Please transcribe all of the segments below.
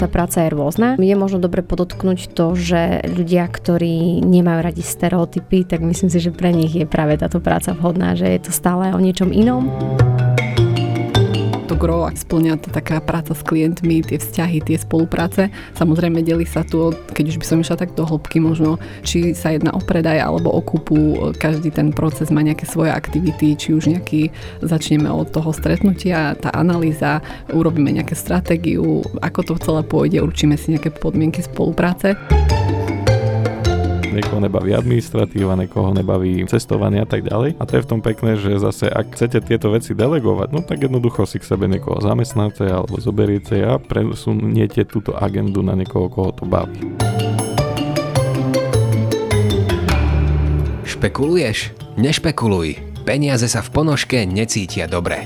tá práca je rôzna. Je možno dobre podotknúť to, že ľudia, ktorí nemajú radi stereotypy, tak myslím si, že pre nich je práve táto práca vhodná, že je to stále o niečom inom gro, ak splňa to taká práca s klientmi, tie vzťahy, tie spolupráce. Samozrejme delí sa tu, keď už by som išla tak do hĺbky možno, či sa jedná o predaj alebo o kúpu, každý ten proces má nejaké svoje aktivity, či už nejaký začneme od toho stretnutia, tá analýza, urobíme nejaké stratégiu, ako to celé pôjde, určíme si nejaké podmienky spolupráce niekoho nebaví administratíva, niekoho nebaví cestovanie a tak ďalej. A to je v tom pekné, že zase ak chcete tieto veci delegovať, no tak jednoducho si k sebe niekoho zamestnáte alebo zoberiete a presuniete túto agendu na niekoho, koho to baví. Špekuluješ? Nešpekuluj. Peniaze sa v ponožke necítia dobre.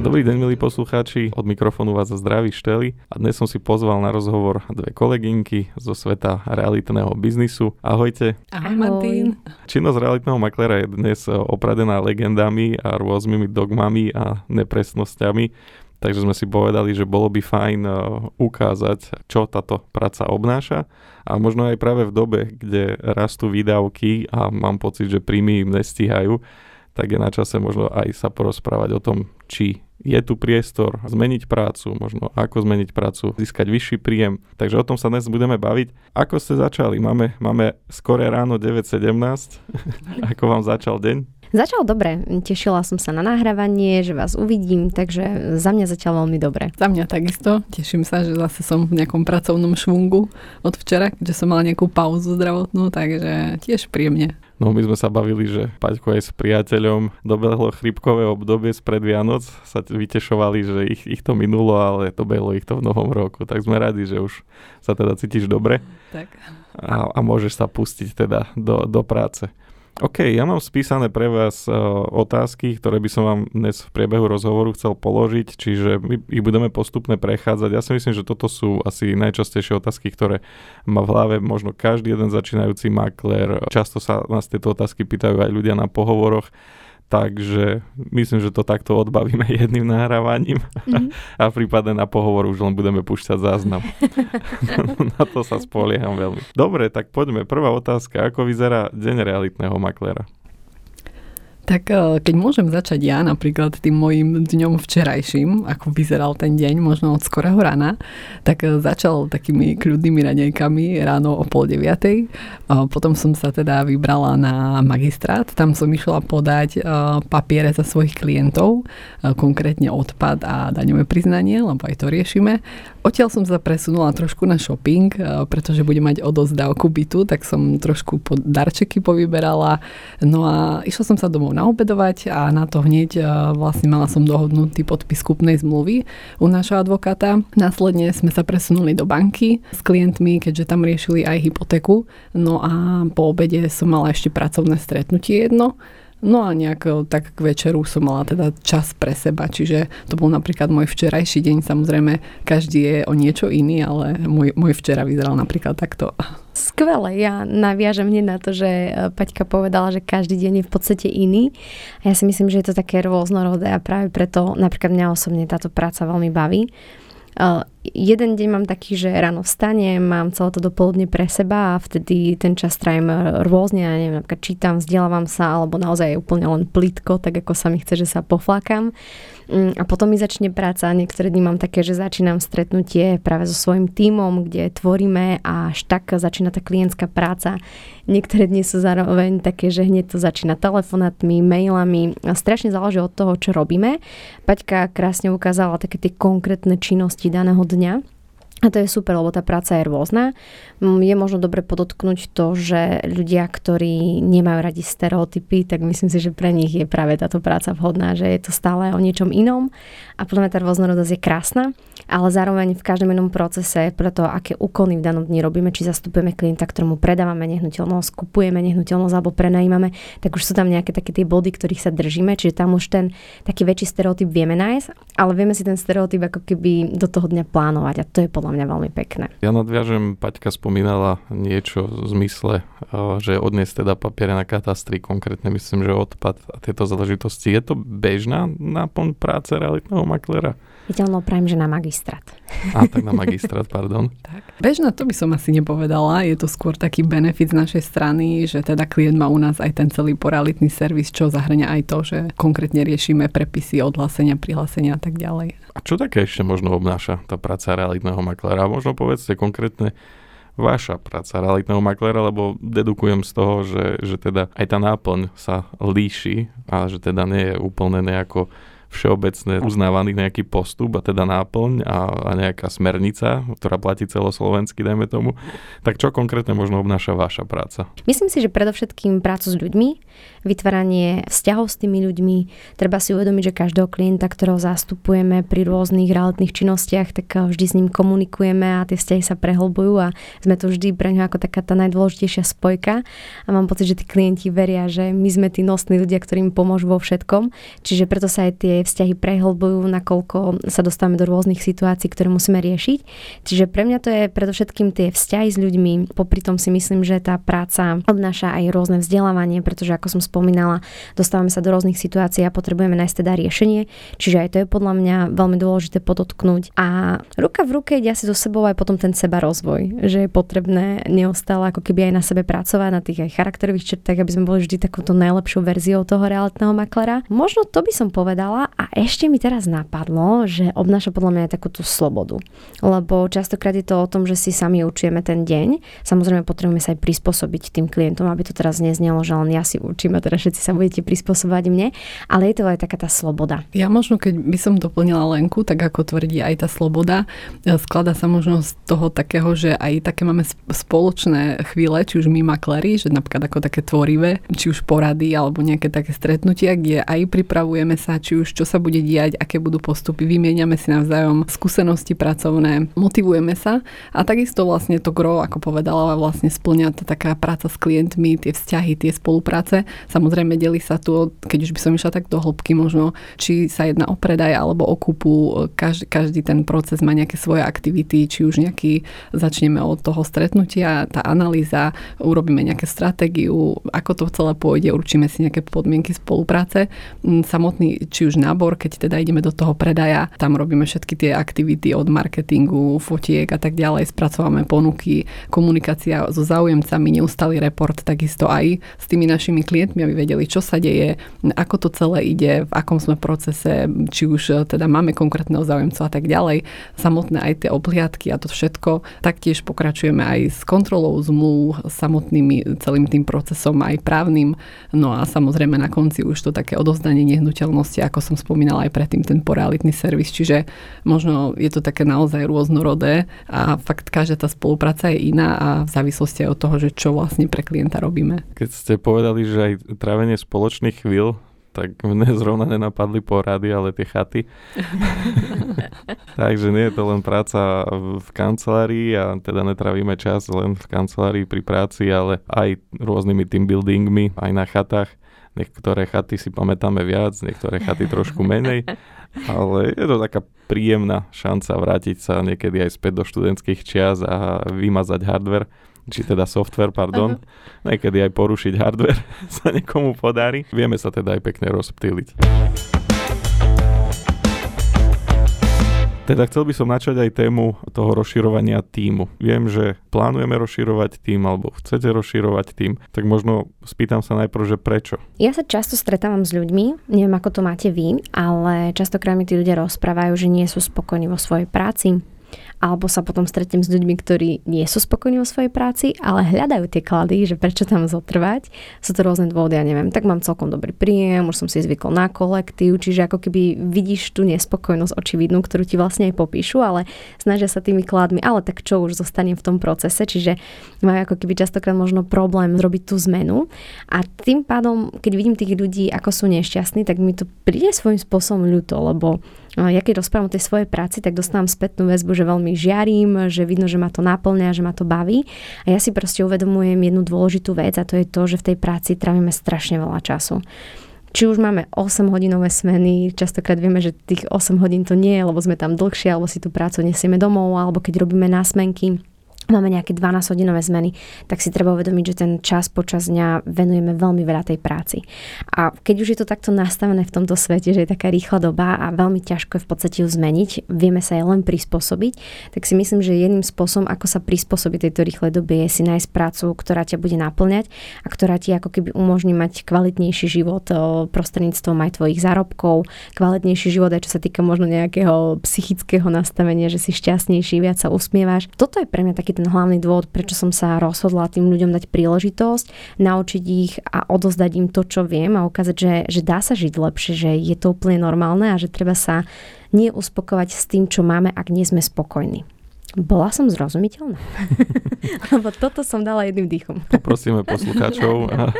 Dobrý deň, milí poslucháči, od mikrofónu vás zdraví Šteli a dnes som si pozval na rozhovor dve kolegynky zo sveta realitného biznisu. Ahojte. Ahoj, Martin. Činnosť realitného maklera je dnes opradená legendami a rôznymi dogmami a nepresnosťami, takže sme si povedali, že bolo by fajn uh, ukázať, čo táto práca obnáša a možno aj práve v dobe, kde rastú výdavky a mám pocit, že príjmy im nestíhajú, tak je na čase možno aj sa porozprávať o tom, či je tu priestor zmeniť prácu, možno ako zmeniť prácu, získať vyšší príjem. Takže o tom sa dnes budeme baviť. Ako ste začali? Máme, máme skoré ráno 9.17. ako vám začal deň? Začal dobre, tešila som sa na nahrávanie, že vás uvidím, takže za mňa zatiaľ veľmi dobre. Za mňa takisto, teším sa, že zase som v nejakom pracovnom švungu od včera, že som mala nejakú pauzu zdravotnú, takže tiež príjemne. No my sme sa bavili, že Paťko aj s priateľom dobehlo chrypkové obdobie spred Vianoc, sa vytešovali, že ich, ich to minulo, ale dobehlo ich to v novom roku. Tak sme radi, že už sa teda cítiš dobre tak. a, a môžeš sa pustiť teda do, do práce. OK, ja mám spísané pre vás uh, otázky, ktoré by som vám dnes v priebehu rozhovoru chcel položiť, čiže my ich budeme postupne prechádzať. Ja si myslím, že toto sú asi najčastejšie otázky, ktoré má v hlave možno každý jeden začínajúci makler. Často sa nás tieto otázky pýtajú aj ľudia na pohovoroch Takže myslím, že to takto odbavíme jedným nahrávaním mm-hmm. a v prípade na pohovor už len budeme púšťať záznam. na to sa spolieham veľmi. Dobre, tak poďme. Prvá otázka. Ako vyzerá deň realitného maklera? Tak e, keď môžem začať ja napríklad tým mojim dňom včerajším, ako vyzeral ten deň, možno od skorého rána, tak e, začal takými kľudnými raňajkami ráno o pol deviatej. Potom som sa teda vybrala na magistrát, tam som išla podať e, papiere za svojich klientov, konkrétne odpad a daňové priznanie, lebo aj to riešime. Odtiaľ som sa presunula trošku na shopping, pretože budem mať odozdávku bytu, tak som trošku darčeky povyberala. No a išla som sa domov naobedovať a na to hneď e, vlastne mala som dohodnutý podpis kúpnej zmluvy u nášho advokáta. Následne sme sa presunuli do banky s klientmi, keďže tam riešili aj hypotéku. No a po obede som mala ešte pracovné stretnutie jedno No a nejak e, tak k večeru som mala teda čas pre seba, čiže to bol napríklad môj včerajší deň. Samozrejme, každý je o niečo iný, ale môj, môj včera vyzeral napríklad takto. Skvelé, ja naviažem hneď na to, že e, Paťka povedala, že každý deň je v podstate iný. A ja si myslím, že je to také rôznorodé a práve preto napríklad mňa osobne táto práca veľmi baví. Uh, jeden deň mám taký, že ráno vstanem, mám celé to dopoludne pre seba a vtedy ten čas trajím rôzne, ja neviem, napríklad čítam, vzdelávam sa, alebo naozaj úplne len plitko, tak ako sa mi chce, že sa poflákam. Mm, a potom mi začne práca. Niektoré dny mám také, že začínam stretnutie práve so svojím tímom, kde tvoríme a až tak začína tá klientská práca. Niektoré dni sú zároveň také, že hneď to začína telefonátmi, mailami. A strašne záleží od toho, čo robíme. Paťka krásne ukázala také tie konkrétne činnosti daného dňa a to je super, lebo tá práca je rôzna. Mm, je možno dobre podotknúť to, že ľudia, ktorí nemajú radi stereotypy, tak myslím si, že pre nich je práve táto práca vhodná, že je to stále o niečom inom. A podľa mňa tá rôznorodosť je krásna, ale zároveň v každom inom procese, preto aké úkony v danom dni robíme, či zastupujeme klienta, ktorému predávame nehnuteľnosť, kupujeme nehnuteľnosť alebo prenajímame, tak už sú tam nejaké také tie body, ktorých sa držíme, čiže tam už ten taký väčší stereotyp vieme nájsť, ale vieme si ten stereotyp ako keby do toho dňa plánovať a to je podľa mňa veľmi pekné. Ja nadviažem, Paťka spomínala niečo v zmysle, eh, že odniesť teda papiere na katastri, konkrétne myslím, že odpad a tieto záležitosti. Je to bežná náplň práce realitného maklera? Ja ťa prajem, že na magistrát. A tak na magistrát, pardon. tak. Bežná to by som asi nepovedala. Je to skôr taký benefit z našej strany, že teda klient má u nás aj ten celý poralitný servis, čo zahrňa aj to, že konkrétne riešime prepisy, odhlásenia, prihlásenia a tak ďalej. A čo také ešte možno obnáša tá práca realitného makléra? Možno povedzte konkrétne, vaša práca realitného maklera, lebo dedukujem z toho, že, že teda aj tá náplň sa líši a že teda nie je úplne nejako všeobecne uznávaný nejaký postup a teda náplň a, a nejaká smernica, ktorá platí celoslovensky, dajme tomu. Tak čo konkrétne možno obnáša vaša práca? Myslím si, že predovšetkým prácu s ľuďmi, vytváranie vzťahov s tými ľuďmi. Treba si uvedomiť, že každého klienta, ktorého zastupujeme pri rôznych realitných činnostiach, tak eh, vždy s ním komunikujeme a tie vzťahy sa prehlbujú a sme to vždy pre ňo ako taká tá najdôležitejšia spojka a mám pocit, že tí klienti veria, že my sme tí nosní ľudia, ktorým pomôžu vo všetkom. Čiže preto sa aj tie vzťahy prehlbujú, nakoľko sa dostávame do rôznych situácií, ktoré musíme riešiť. Čiže pre mňa to je predovšetkým tie vzťahy s ľuďmi. Popri tom si myslím, že tá práca obnáša aj rôzne vzdelávanie, pretože ako som spomínala, dostávame sa do rôznych situácií a potrebujeme nájsť teda riešenie. Čiže aj to je podľa mňa veľmi dôležité podotknúť. A ruka v ruke ide asi so sebou aj potom ten seba rozvoj, že je potrebné neustále ako keby aj na sebe pracovať, na tých aj charakterových črtách, aby sme boli vždy takouto najlepšou verziou toho realitného maklera. Možno to by som povedala a ešte mi teraz napadlo, že obnáša podľa mňa aj takúto slobodu. Lebo častokrát je to o tom, že si sami učíme ten deň. Samozrejme potrebujeme sa aj prispôsobiť tým klientom, aby to teraz neznelo, že len ja si učím a teda všetci sa budete prispôsobovať mne. Ale je to aj taká tá sloboda. Ja možno, keď by som doplnila Lenku, tak ako tvrdí aj tá sloboda, e, sklada sa možno z toho takého, že aj také máme spoločné chvíle, či už my makleri, že napríklad ako také tvorivé, či už porady alebo nejaké také stretnutia, kde aj pripravujeme sa, či už čo sa bude diať, aké budú postupy, vymieňame si navzájom skúsenosti pracovné, motivujeme sa a takisto vlastne to gro, ako povedala, vlastne splňa tá taká práca s klientmi, tie vzťahy, tie spolupráce. Samozrejme delí sa tu, keď už by som išla tak do hĺbky možno, či sa jedná o predaj alebo o kúpu, každý, každý ten proces má nejaké svoje aktivity, či už nejaký, začneme od toho stretnutia, tá analýza, urobíme nejaké stratégiu, ako to celé pôjde, určíme si nejaké podmienky spolupráce. Samotný, či už nábor nábor, keď teda ideme do toho predaja, tam robíme všetky tie aktivity od marketingu, fotiek a tak ďalej, spracovávame ponuky, komunikácia so záujemcami, neustály report takisto aj s tými našimi klientmi, aby vedeli, čo sa deje, ako to celé ide, v akom sme procese, či už teda máme konkrétneho záujemca a tak ďalej. Samotné aj tie obliadky a to všetko. Taktiež pokračujeme aj s kontrolou zmluv, samotnými celým tým procesom aj právnym. No a samozrejme na konci už to také odozdanie nehnuteľnosti, ako som spomínala aj predtým ten porealitný servis, čiže možno je to také naozaj rôznorodé a fakt každá tá spolupráca je iná a v závislosti aj od toho, že čo vlastne pre klienta robíme. Keď ste povedali, že aj trávenie spoločných chvíľ tak mne zrovna nenapadli porady, ale tie chaty. Takže nie je to len práca v kancelárii a teda netravíme čas len v kancelárii pri práci, ale aj rôznymi team buildingmi, aj na chatách. Niektoré chaty si pamätáme viac, niektoré chaty trošku menej, ale je to taká príjemná šanca vrátiť sa niekedy aj späť do študentských čias a vymazať hardware, či teda software, pardon. Uh-huh. Niekedy aj porušiť hardware sa niekomu podarí. Vieme sa teda aj pekne rozptýliť. Teda chcel by som načať aj tému toho rozširovania týmu. Viem, že plánujeme rozširovať tým alebo chcete rozširovať tým, tak možno spýtam sa najprv, že prečo? Ja sa často stretávam s ľuďmi, neviem ako to máte vy, ale častokrát mi tí ľudia rozprávajú, že nie sú spokojní vo svojej práci, alebo sa potom stretnem s ľuďmi, ktorí nie sú spokojní vo svojej práci, ale hľadajú tie klady, že prečo tam zotrvať. Sú to rôzne dôvody, ja neviem, tak mám celkom dobrý príjem, už som si zvykol na kolektív, čiže ako keby vidíš tú nespokojnosť očividnú, ktorú ti vlastne aj popíšu, ale snažia sa tými kladmi, ale tak čo už zostane v tom procese, čiže majú ako keby častokrát možno problém zrobiť tú zmenu. A tým pádom, keď vidím tých ľudí, ako sú nešťastní, tak mi to príde svojím spôsobom ľúto, lebo ja keď rozprávam o tej svojej práci, tak dostávam spätnú väzbu, že veľmi žiarím, že vidno, že ma to naplňa, že ma to baví. A ja si proste uvedomujem jednu dôležitú vec a to je to, že v tej práci trávime strašne veľa času či už máme 8 hodinové smeny, častokrát vieme, že tých 8 hodín to nie je, lebo sme tam dlhšie, alebo si tú prácu nesieme domov, alebo keď robíme násmenky, máme nejaké 12-hodinové zmeny, tak si treba uvedomiť, že ten čas počas dňa venujeme veľmi veľa tej práci. A keď už je to takto nastavené v tomto svete, že je taká rýchla doba a veľmi ťažko je v podstate ju zmeniť, vieme sa aj len prispôsobiť, tak si myslím, že jedným spôsobom, ako sa prispôsobiť tejto rýchlej dobe, je si nájsť prácu, ktorá ťa bude naplňať a ktorá ti ako keby umožní mať kvalitnejší život prostredníctvom aj tvojich zárobkov, kvalitnejší život aj čo sa týka možno nejakého psychického nastavenia, že si šťastnejší, viac sa usmievaš. Toto je pre mňa taký ten hlavný dôvod, prečo som sa rozhodla tým ľuďom dať príležitosť, naučiť ich a odozdať im to, čo viem a ukázať, že, že dá sa žiť lepšie, že je to úplne normálne a že treba sa nie uspokovať s tým, čo máme, ak nie sme spokojní. Bola som zrozumiteľná? Lebo toto som dala jedným dýchom. Poprosíme poslucháčov a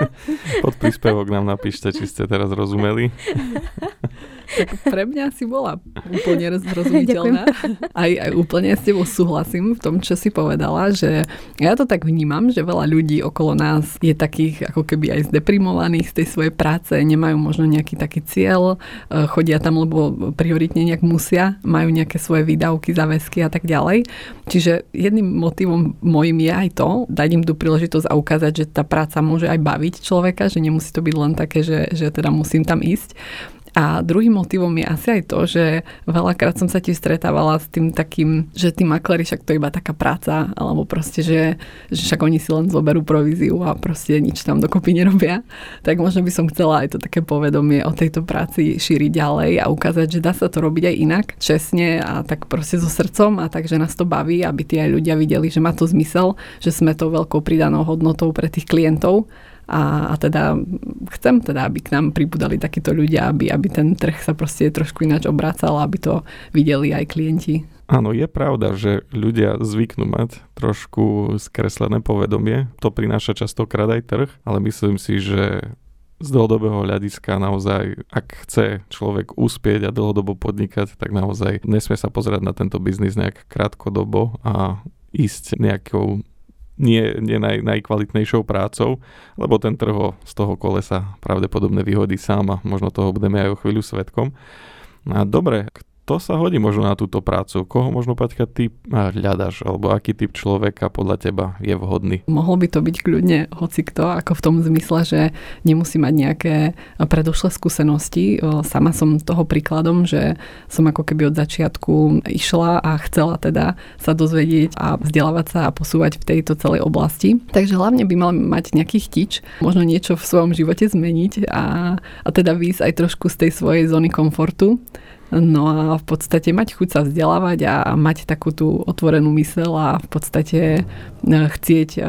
pod príspevok nám napíšte, či ste teraz rozumeli. Tak pre mňa si bola úplne zrozumiteľná. Aj, aj úplne s tebou súhlasím v tom, čo si povedala, že ja to tak vnímam, že veľa ľudí okolo nás je takých ako keby aj zdeprimovaných z tej svojej práce, nemajú možno nejaký taký cieľ, e, chodia tam, lebo prioritne nejak musia, majú nejaké svoje výdavky, záväzky a tak ďalej. Čiže jedným motivom môjim je aj to, dať im tú príležitosť a ukázať, že tá práca môže aj baviť človeka, že nemusí to byť len také, že, že teda musím tam ísť. A druhým motivom je asi aj to, že veľakrát som sa tiež stretávala s tým takým, že tí makleri však to je iba taká práca, alebo proste, že, že však oni si len zoberú províziu a proste nič tam dokopy nerobia. Tak možno by som chcela aj to také povedomie o tejto práci šíriť ďalej a ukázať, že dá sa to robiť aj inak, čestne a tak proste so srdcom a tak, že nás to baví, aby tí aj ľudia videli, že má to zmysel, že sme to veľkou pridanou hodnotou pre tých klientov a, a teda chcem teda, aby k nám pribudali takíto ľudia, aby, aby ten trh sa proste trošku ináč obracal, aby to videli aj klienti. Áno, je pravda, že ľudia zvyknú mať trošku skreslené povedomie. To prináša častokrát aj trh, ale myslím si, že z dlhodobého hľadiska naozaj, ak chce človek uspieť a dlhodobo podnikať, tak naozaj nesmie sa pozerať na tento biznis nejak krátkodobo a ísť nejakou nie, nie naj, najkvalitnejšou prácou, lebo ten trh z toho kolesa pravdepodobne vyhodí sám a možno toho budeme aj o chvíľu svetkom. A dobre, to sa hodí možno na túto prácu. Koho možno, Paťka, ty hľadaš, alebo aký typ človeka podľa teba je vhodný? Mohol by to byť kľudne hoci kto, ako v tom zmysle, že nemusí mať nejaké predošlé skúsenosti. Sama som toho príkladom, že som ako keby od začiatku išla a chcela teda sa dozvedieť a vzdelávať sa a posúvať v tejto celej oblasti. Takže hlavne by mal mať nejaký chtič, možno niečo v svojom živote zmeniť a, a teda výjsť aj trošku z tej svojej zóny komfortu No a v podstate mať chuť sa vzdelávať a mať takú tú otvorenú mysel a v podstate e, chcieť, e,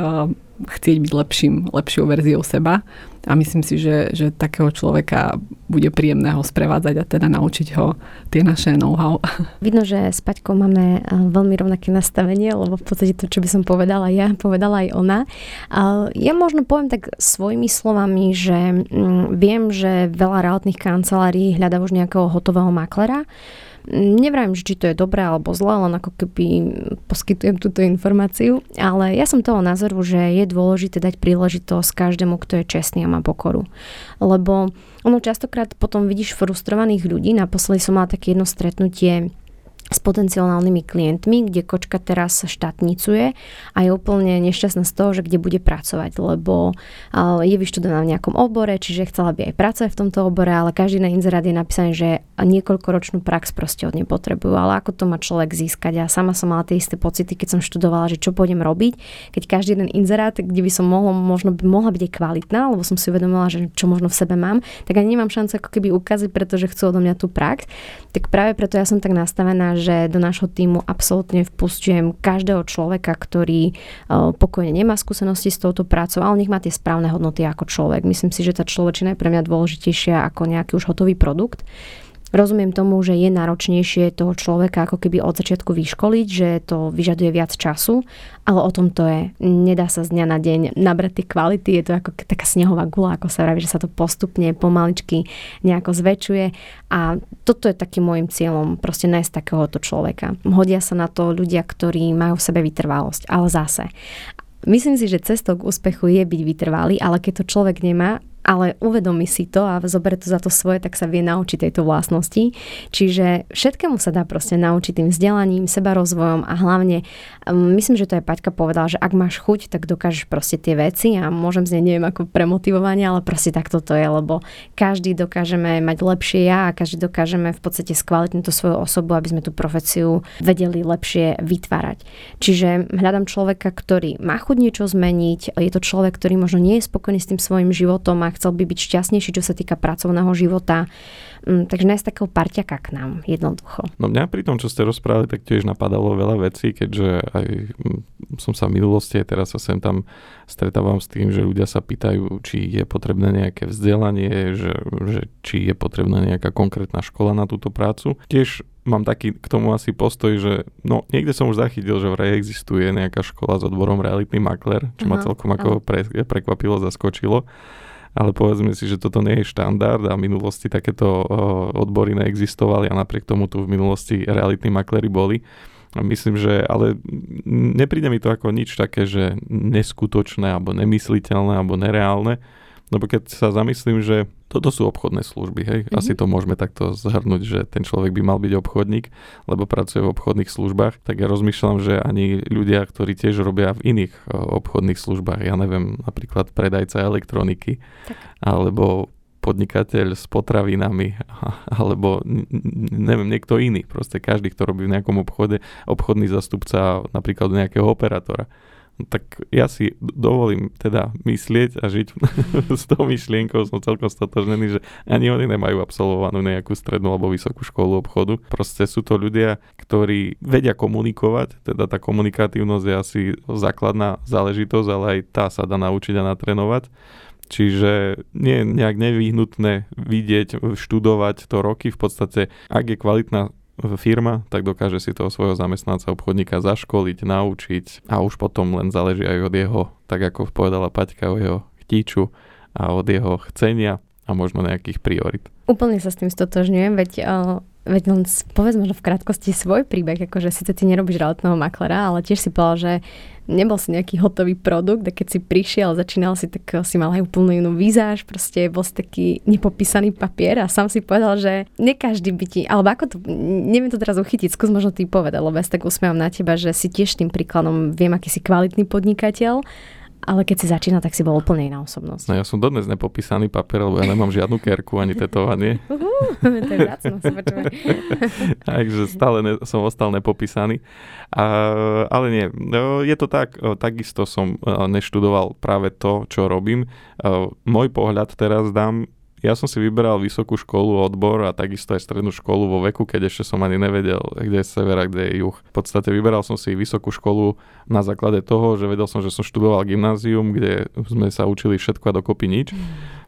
chcieť byť lepším, lepšou verziou seba a myslím si, že, že takého človeka bude príjemné ho sprevádzať a teda naučiť ho tie naše know-how. Vidno, že s Paťkou máme veľmi rovnaké nastavenie, lebo v podstate to, čo by som povedala ja, povedala aj ona. Ja možno poviem tak svojimi slovami, že mm, viem, že veľa realitných kancelárií hľadá už nejakého hotového maklera, Neviem, či to je dobré alebo zlé, len ako keby poskytujem túto informáciu, ale ja som toho názoru, že je dôležité dať príležitosť každému, kto je čestný a má pokoru. Lebo ono častokrát potom vidíš frustrovaných ľudí, naposledy som mala také jedno stretnutie s potenciálnymi klientmi, kde kočka teraz štátnicuje a je úplne nešťastná z toho, že kde bude pracovať, lebo je vyštudovaná v nejakom obore, čiže chcela by aj pracovať v tomto obore, ale každý na inzerát je napísaný, že niekoľkoročnú prax proste od nej potrebujú, ale ako to má človek získať. Ja sama som mala tie isté pocity, keď som študovala, že čo pôjdem robiť, keď každý jeden inzerát, kde by som mohol, možno by mohla byť aj kvalitná, lebo som si uvedomila, že čo možno v sebe mám, tak ani nemám šancu ako keby ukázať, pretože chcú odo mňa tú prax. Tak práve preto ja som tak nastavená, že do nášho týmu absolútne vpustujem každého človeka, ktorý e, pokojne nemá skúsenosti s touto prácou, ale nech má tie správne hodnoty ako človek. Myslím si, že tá človečina je pre mňa dôležitejšia ako nejaký už hotový produkt. Rozumiem tomu, že je náročnejšie toho človeka ako keby od začiatku vyškoliť, že to vyžaduje viac času, ale o tom to je. Nedá sa z dňa na deň nabrať tie kvality, je to ako taká snehová gula, ako sa vraví, že sa to postupne, pomaličky nejako zväčšuje a toto je takým môjim cieľom, proste nájsť takéhoto človeka. Hodia sa na to ľudia, ktorí majú v sebe vytrvalosť, ale zase Myslím si, že cestou k úspechu je byť vytrvalý, ale keď to človek nemá, ale uvedomí si to a zoberie to za to svoje, tak sa vie naučiť tejto vlastnosti. Čiže všetkému sa dá proste naučiť tým vzdelaním, seba rozvojom a hlavne um, myslím, že to aj Paťka povedala, že ak máš chuť, tak dokážeš proste tie veci a môžem znieť neviem ako premotivovanie, ale proste takto to je, lebo každý dokážeme mať lepšie ja a každý dokážeme v podstate skvalitniť tú svoju osobu, aby sme tú profesiu vedeli lepšie vytvárať. Čiže hľadám človeka, ktorý má chuť niečo zmeniť, je to človek, ktorý možno nie je spokojný s tým svojim životom a chcel by byť šťastnejší, čo sa týka pracovného života. Mm, takže nájsť takého parťaka k nám, jednoducho. No mňa pri tom, čo ste rozprávali, tak tiež napadalo veľa vecí, keďže aj mm, som sa v minulosti, teraz sa sem tam stretávam s tým, že ľudia sa pýtajú, či je potrebné nejaké vzdelanie, že, že či je potrebná nejaká konkrétna škola na túto prácu. Tiež mám taký k tomu asi postoj, že no niekde som už zachytil, že vraj existuje nejaká škola s odborom realitný makler, čo ma celkom ako pre, prekvapilo, zaskočilo ale povedzme si, že toto nie je štandard a v minulosti takéto odbory neexistovali a napriek tomu tu v minulosti realitní maklery boli. Myslím, že ale nepríde mi to ako nič také, že neskutočné alebo nemysliteľné alebo nereálne, lebo keď sa zamyslím, že toto sú obchodné služby, hej, mm-hmm. asi to môžeme takto zhrnúť, že ten človek by mal byť obchodník, lebo pracuje v obchodných službách, tak ja rozmýšľam, že ani ľudia, ktorí tiež robia v iných obchodných službách, ja neviem, napríklad predajca elektroniky, tak. alebo podnikateľ s potravinami, alebo neviem, niekto iný, proste každý, kto robí v nejakom obchode, obchodný zastupca napríklad nejakého operátora tak ja si dovolím teda myslieť a žiť s tou myšlienkou, som celkom stotožnený, že ani oni nemajú absolvovanú nejakú strednú alebo vysokú školu obchodu. Proste sú to ľudia, ktorí vedia komunikovať, teda tá komunikatívnosť je asi základná záležitosť, ale aj tá sa dá naučiť a natrénovať. Čiže nie je nejak nevyhnutné vidieť, študovať to roky. V podstate, ak je kvalitná firma, tak dokáže si toho svojho zamestnanca obchodníka zaškoliť, naučiť a už potom len záleží aj od jeho, tak ako povedala Paťka, o jeho chtíču a od jeho chcenia a možno nejakých priorit. Úplne sa s tým stotožňujem, veď uh, veď len povedz možno v krátkosti svoj príbeh, akože síce ty nerobíš realitného maklera, ale tiež si povedal, že nebol si nejaký hotový produkt a keď si prišiel, začínal si, tak si mal aj úplnú inú výzáž, proste bol si taký nepopísaný papier a sám si povedal, že ne každý by ti, alebo ako to, neviem to teraz uchytiť, skús možno ty povedať, lebo ja tak usmievam na teba, že si tiež tým príkladom viem, aký si kvalitný podnikateľ ale keď si začínal, tak si bol úplne iná osobnosť. No ja som dodnes nepopísaný papier, lebo ja nemám žiadnu kerku ani tetovanie. to je vzácnosť, Takže stále ne, som ostal nepopísaný. A, ale nie, no, je to tak, takisto som neštudoval práve to, čo robím. Môj pohľad teraz dám ja som si vyberal vysokú školu, odbor a takisto aj strednú školu vo veku, keď ešte som ani nevedel, kde je sever a kde je juh. V podstate vyberal som si vysokú školu na základe toho, že vedel som, že som študoval gymnázium, kde sme sa učili všetko a dokopy nič.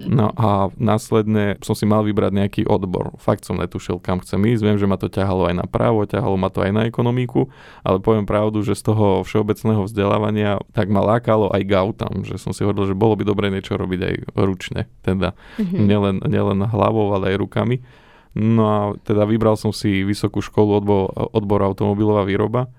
No a následne som si mal vybrať nejaký odbor. Fakt som netušil, kam chcem ísť. Viem, že ma to ťahalo aj na právo, ťahalo ma to aj na ekonomiku, ale poviem pravdu, že z toho všeobecného vzdelávania tak ma lákalo aj gautam, že som si hovoril, že bolo by dobre niečo robiť aj ručne. Teda mm-hmm nielen, nielen hlavou, ale aj rukami. No a teda vybral som si vysokú školu odbor, odbor automobilová výroba,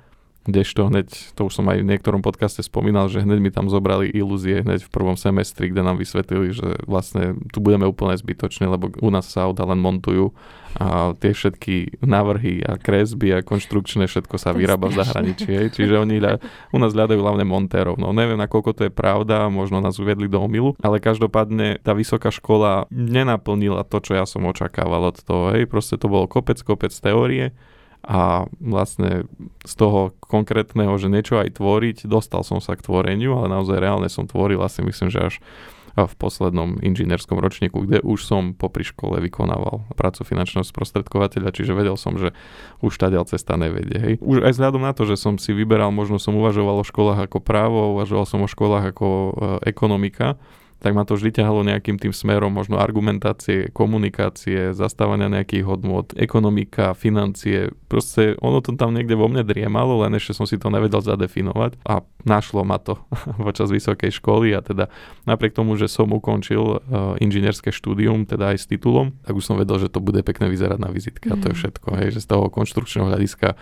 kdežto hneď, to už som aj v niektorom podcaste spomínal, že hneď mi tam zobrali ilúzie hneď v prvom semestri, kde nám vysvetlili, že vlastne tu budeme úplne zbytočne, lebo u nás sa auta len montujú a tie všetky návrhy a kresby a konštrukčné všetko sa vyrába v zahraničí. Hej. Čiže oni ľa, u nás hľadajú hlavne montérov. No neviem, nakoľko to je pravda, možno nás uviedli do omilu, ale každopádne tá vysoká škola nenaplnila to, čo ja som očakával od toho. Hej. Proste to bolo kopec, kopec teórie a vlastne z toho konkrétneho, že niečo aj tvoriť, dostal som sa k tvoreniu, ale naozaj reálne som tvoril asi myslím, že až v poslednom inžinierskom ročníku, kde už som popri škole vykonával prácu finančného sprostredkovateľa, čiže vedel som, že už ďal cesta nevedie. Hej. Už aj vzhľadom na to, že som si vyberal, možno som uvažoval o školách ako právo, uvažoval som o školách ako e, ekonomika, tak ma to vždy ťahalo nejakým tým smerom možno argumentácie, komunikácie, zastávania nejakých hodnot, ekonomika, financie. Proste ono to tam niekde vo mne driemalo, len ešte som si to nevedel zadefinovať a našlo ma to počas vysokej školy a teda napriek tomu, že som ukončil uh, inžinierské štúdium, teda aj s titulom, tak už som vedel, že to bude pekne vyzerať na vizitke mm. a to je mhm. všetko, hej, že z toho konštrukčného hľadiska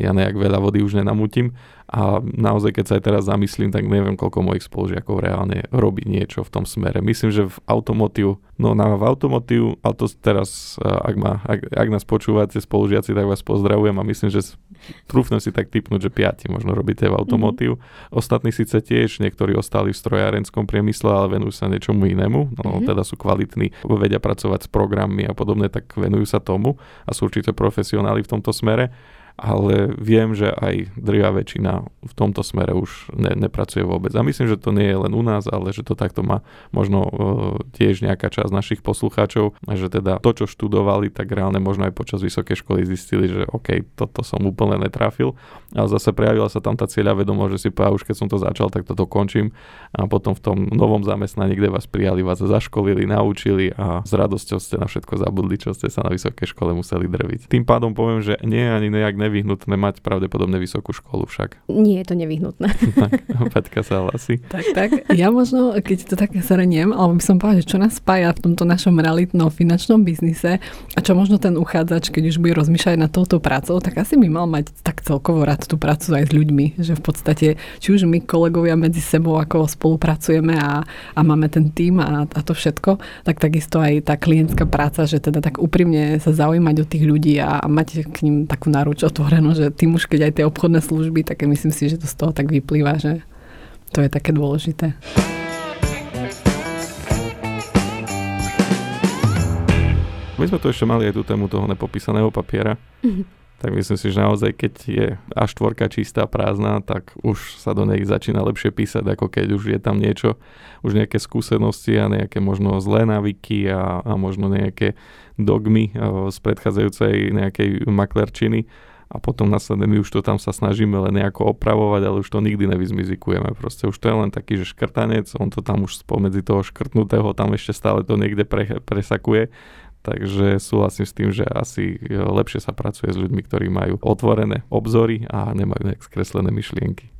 ja nejak veľa vody už nenamutím A naozaj, keď sa aj teraz zamyslím, tak neviem, koľko mojich spolužiakov reálne robí niečo v tom smere. Myslím, že v automotív, no na v automotív, ale to teraz, ak, ma, ak, ak nás počúvate spolužiaci, tak vás pozdravujem a myslím, že trúfnem si tak typnúť, že piati možno robíte v automotív. Mm-hmm. Ostatní síce tiež, niektorí ostali v strojárenskom priemysle, ale venujú sa niečomu inému. No, mm-hmm. teda sú kvalitní, vedia pracovať s programmi a podobne, tak venujú sa tomu a sú určite profesionáli v tomto smere ale viem, že aj drvá väčšina v tomto smere už ne, nepracuje vôbec. A myslím, že to nie je len u nás, ale že to takto má možno uh, tiež nejaká časť našich poslucháčov, že teda to, čo študovali, tak reálne možno aj počas vysokej školy zistili, že OK, toto som úplne netrafil. Ale zase prejavila sa tam tá cieľa vedomo, že si povedal, už keď som to začal, tak to dokončím. A potom v tom novom zamestnaní, kde vás prijali, vás zaškolili, naučili a s radosťou ste na všetko zabudli, čo ste sa na vysokej škole museli drviť. Tým pádom poviem, že nie ani nejak nevyhnutné mať pravdepodobne vysokú školu však. Nie je to nevyhnutné. tak, Petka sa hlasí. Tak, tak. Ja možno, keď to tak zreniem, alebo by som povedal, že čo nás spája v tomto našom realitnom finančnom biznise a čo možno ten uchádzač, keď už bude rozmýšľať nad touto prácou, tak asi by mal mať tak celkovo rád tú prácu aj s ľuďmi. Že v podstate, či už my kolegovia medzi sebou, ako spolupracujeme a, a máme ten tým a, a to všetko, tak takisto aj tá klientská práca, že teda tak úprimne sa zaujímať o tých ľudí a, a mať k ním takú náruč otvorenú, že tým už keď aj tie obchodné služby, tak myslím si, že to z toho tak vyplýva, že to je také dôležité. My sme tu ešte mali aj tú tému toho nepopísaného papiera. Mm-hmm tak myslím si, že naozaj keď je A4 čistá, prázdna, tak už sa do nej začína lepšie písať, ako keď už je tam niečo, už nejaké skúsenosti a nejaké možno zlé návyky a, a možno nejaké dogmy z predchádzajúcej nejakej maklerčiny a potom následne my už to tam sa snažíme len nejako opravovať, ale už to nikdy nevyzmizikujeme. Proste už to je len taký, že škrtanec, on to tam už spomedzi toho škrtnutého tam ešte stále to niekde pre, presakuje Takže súhlasím s tým, že asi e, lepšie sa pracuje s ľuďmi, ktorí majú otvorené obzory a nemajú nejak skreslené myšlienky.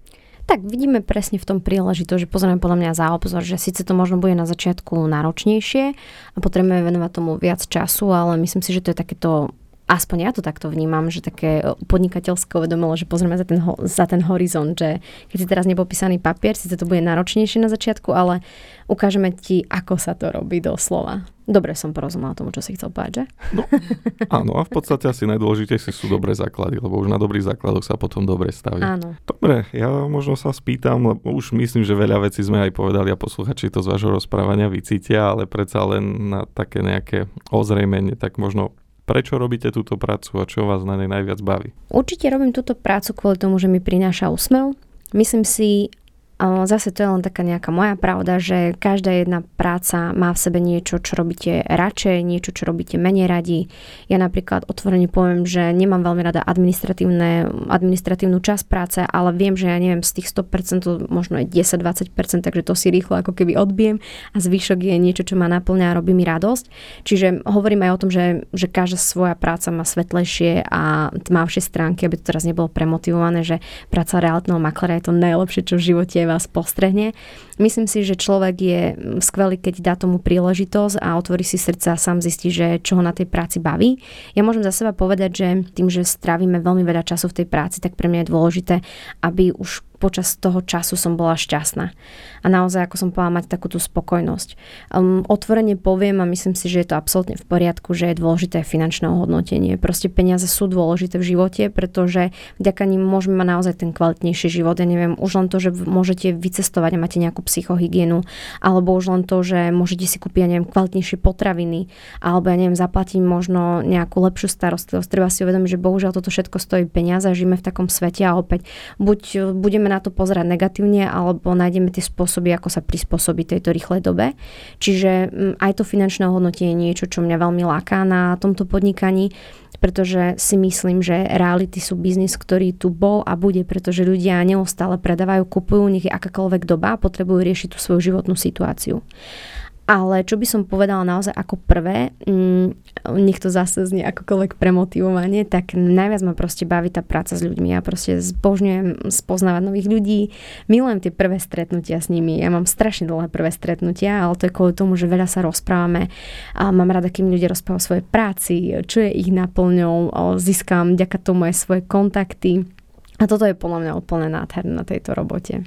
Tak vidíme presne v tom príležitosť, že pozrieme podľa mňa za obzor, že síce to možno bude na začiatku náročnejšie a potrebujeme venovať tomu viac času, ale myslím si, že to je takéto aspoň ja to takto vnímam, že také e, podnikateľské uvedomilo, že pozrieme za ten, za ten horizont, že keď si teraz nepopísaný papier, síce to bude náročnejšie na začiatku, ale ukážeme ti, ako sa to robí doslova. Dobre som porozumela tomu, čo si chcel povedať, že? No, áno, a v podstate asi najdôležitejšie sú dobré základy, lebo už na dobrých základoch sa potom dobre staví. Áno. Dobre, ja možno sa spýtam, lebo už myslím, že veľa vecí sme aj povedali a posluchači to z vášho rozprávania vycítia, ale predsa len na také nejaké ozrejmenie, tak možno Prečo robíte túto prácu a čo vás na nej najviac baví? Určite robím túto prácu kvôli tomu, že mi prináša úsmev. Myslím si, Zase to je len taká nejaká moja pravda, že každá jedna práca má v sebe niečo, čo robíte radšej, niečo, čo robíte menej radi. Ja napríklad otvorene poviem, že nemám veľmi rada administratívne, administratívnu časť práce, ale viem, že ja neviem, z tých 100% možno aj 10-20%, takže to si rýchlo ako keby odbijem a zvyšok je niečo, čo ma naplňa a robí mi radosť. Čiže hovorím aj o tom, že, že každá svoja práca má svetlejšie a tmavšie stránky, aby to teraz nebolo premotivované, že práca realitného maklera je to najlepšie, čo v živote je vás postrehne. Myslím si, že človek je skvelý, keď dá tomu príležitosť a otvorí si srdca a sám zistí, že čo ho na tej práci baví. Ja môžem za seba povedať, že tým, že strávime veľmi veľa času v tej práci, tak pre mňa je dôležité, aby už počas toho času som bola šťastná. A naozaj, ako som povedala, mať takú tú spokojnosť. Um, otvorene poviem a myslím si, že je to absolútne v poriadku, že je dôležité finančné ohodnotenie. Proste peniaze sú dôležité v živote, pretože vďaka nim môžeme mať naozaj ten kvalitnejší život. Ja neviem, už len to, že môžete vycestovať a máte nejakú psychohygienu, alebo už len to, že môžete si kúpiť, ja neviem, kvalitnejšie potraviny, alebo ja neviem, zaplatiť možno nejakú lepšiu starostlivosť. Treba si uvedomiť, že bohužiaľ toto všetko stojí peniaze žijeme v takom svete a opäť buď budeme na to pozerať negatívne, alebo nájdeme tie spôsoby, ako sa prispôsobiť tejto rýchlej dobe. Čiže mm, aj to finančné hodnotenie je niečo, čo mňa veľmi láká na tomto podnikaní, pretože si myslím, že reality sú biznis, ktorý tu bol a bude, pretože ľudia neustále predávajú, kupujú, nech je akákoľvek doba, potrebujú riešiť tú svoju životnú situáciu. Ale čo by som povedala naozaj ako prvé, mm, nech to zase znie akokoľvek premotivovanie, tak najviac ma proste baví tá práca s ľuďmi. Ja proste zbožňujem spoznávať nových ľudí, milujem tie prvé stretnutia s nimi. Ja mám strašne dlhé prvé stretnutia, ale to je kvôli tomu, že veľa sa rozprávame a mám rada, kým ľudia rozprávajú o svojej práci, čo je ich naplňou, získam vďaka tomu aj svoje kontakty A toto je podľa mňa úplne nádherné na tejto robote.